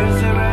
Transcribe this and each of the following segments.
Is there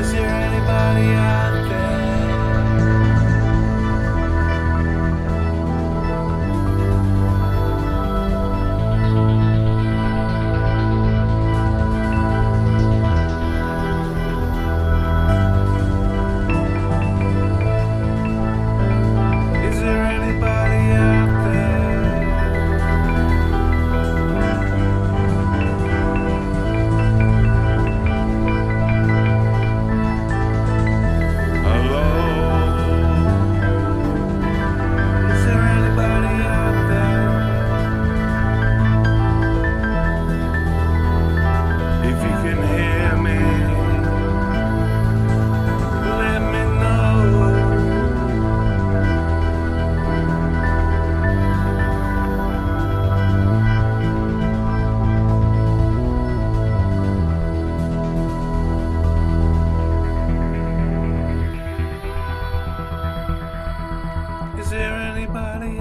Is there anybody out there? somebody